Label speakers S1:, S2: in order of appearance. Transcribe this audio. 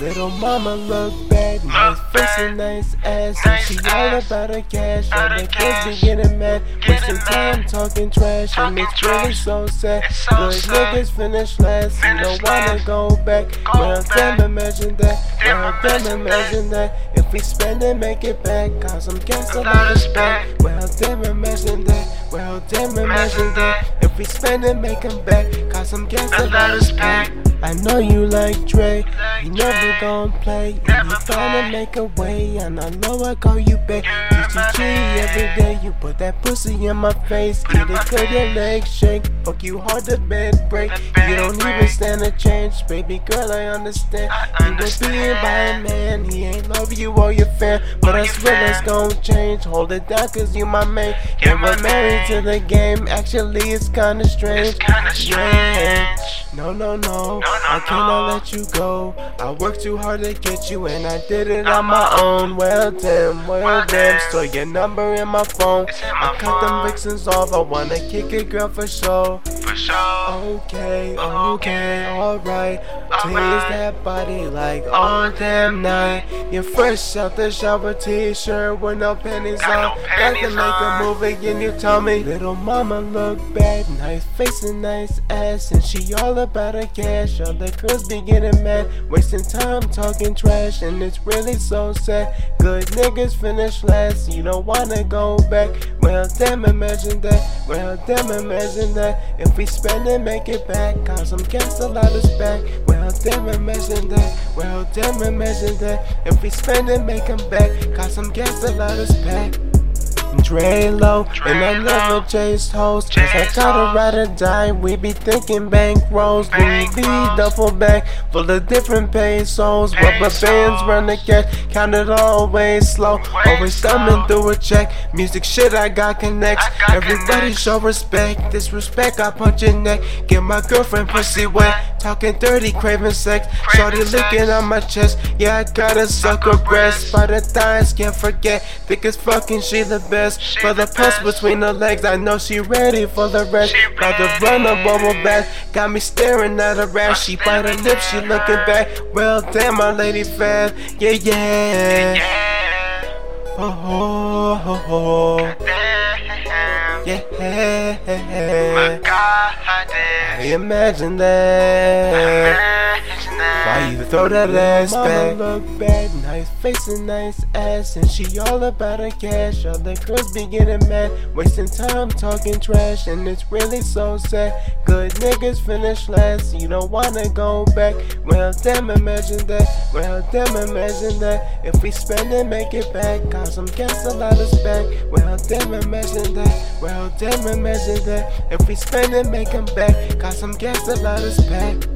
S1: Little mama look bad, nice face and nice ass. And she all about her cash. All the kids be getting mad, wasting time talking trash. And it's really so sad. Good niggas finish last, you don't wanna go back. Well, damn, imagine that. Well, damn, imagine that. If we spend it, make it back. Cause I'm gas out of spec. Well, damn, imagine that. Well, damn, imagine that. If we spend it, make it back. Cause I'm gas out of spec. I know you like Dre, you never gon' play. And you tryna make a way, and I know I call you back. DGG every day, you put that pussy in my face. Eat it till your legs shake, fuck you hard to bed break. You don't even stand a chance, baby girl, I understand. You was being by a man, he ain't love you or your fan. But I swear that's gon' change, hold it down cause you my man. And we're married to the game, actually it's kinda strange. Yeah. No, no, no, I cannot let you go. I worked too hard to get you, and I did it on my own. Well, damn, well, damn. Store your number in my phone. I cut them vixens off. I wanna kick it, girl, for sure.
S2: For sure.
S1: Okay, okay, alright. Tease that body like all damn night. You're fresh out the shower, t-shirt with no panties on. To make a
S2: on.
S1: move again. You tell me, little mama look bad, nice face and nice ass, and she all about her cash. All the girls be getting mad, wasting time talking trash, and it's really so sad. Good niggas finish last, you don't wanna go back. Well, damn, imagine that. Well, damn, imagine that. If we spend it, make it back. Cause I'm lot of spec. Well, damn, imagine that. Well, damn, imagine that. If we spend it, make them back. Cause I'm gas a lot of spec. Dre low, and I never chase hoes. Cause I gotta ride or die. We be thinking bank rolls. We be duffel bag full of different pesos. Rubber bands run the cash, count it always slow. Always thumbing through a check. Music shit, I got connects. Everybody show respect. Disrespect, I punch your neck. Get my girlfriend pussy wet. Talking dirty, craving sex. Shorty licking on my chest. Yeah, I got a sucker breast. By the thighs, can't forget. Thick as fucking, she the best.
S2: She
S1: For the
S2: the
S1: pulse between her legs, I know she ready for the rest. About to run a bubble bath. Got me staring at her ass. She bite her lips, she looking back. Well, damn, my lady fast. Yeah, yeah.
S2: Yeah.
S1: Oh, oh, oh,
S2: Damn.
S1: yeah.
S2: My God,
S1: I imagine that.
S2: Imagine that.
S1: Why you throw that ass back? Mama look bad, nice face and nice ass, and she all about her cash. All the girls be getting mad, wasting time talking trash, and it's really so sad. Good niggas finish last, you don't wanna go back. Well, damn, imagine that. Well, damn, imagine that. If we spend it, make it back. Cause I'm gas a lot of spec. Well, damn, imagine damn, imagine that. If we spend it, make them back. Cause I'm gas a lot of spec.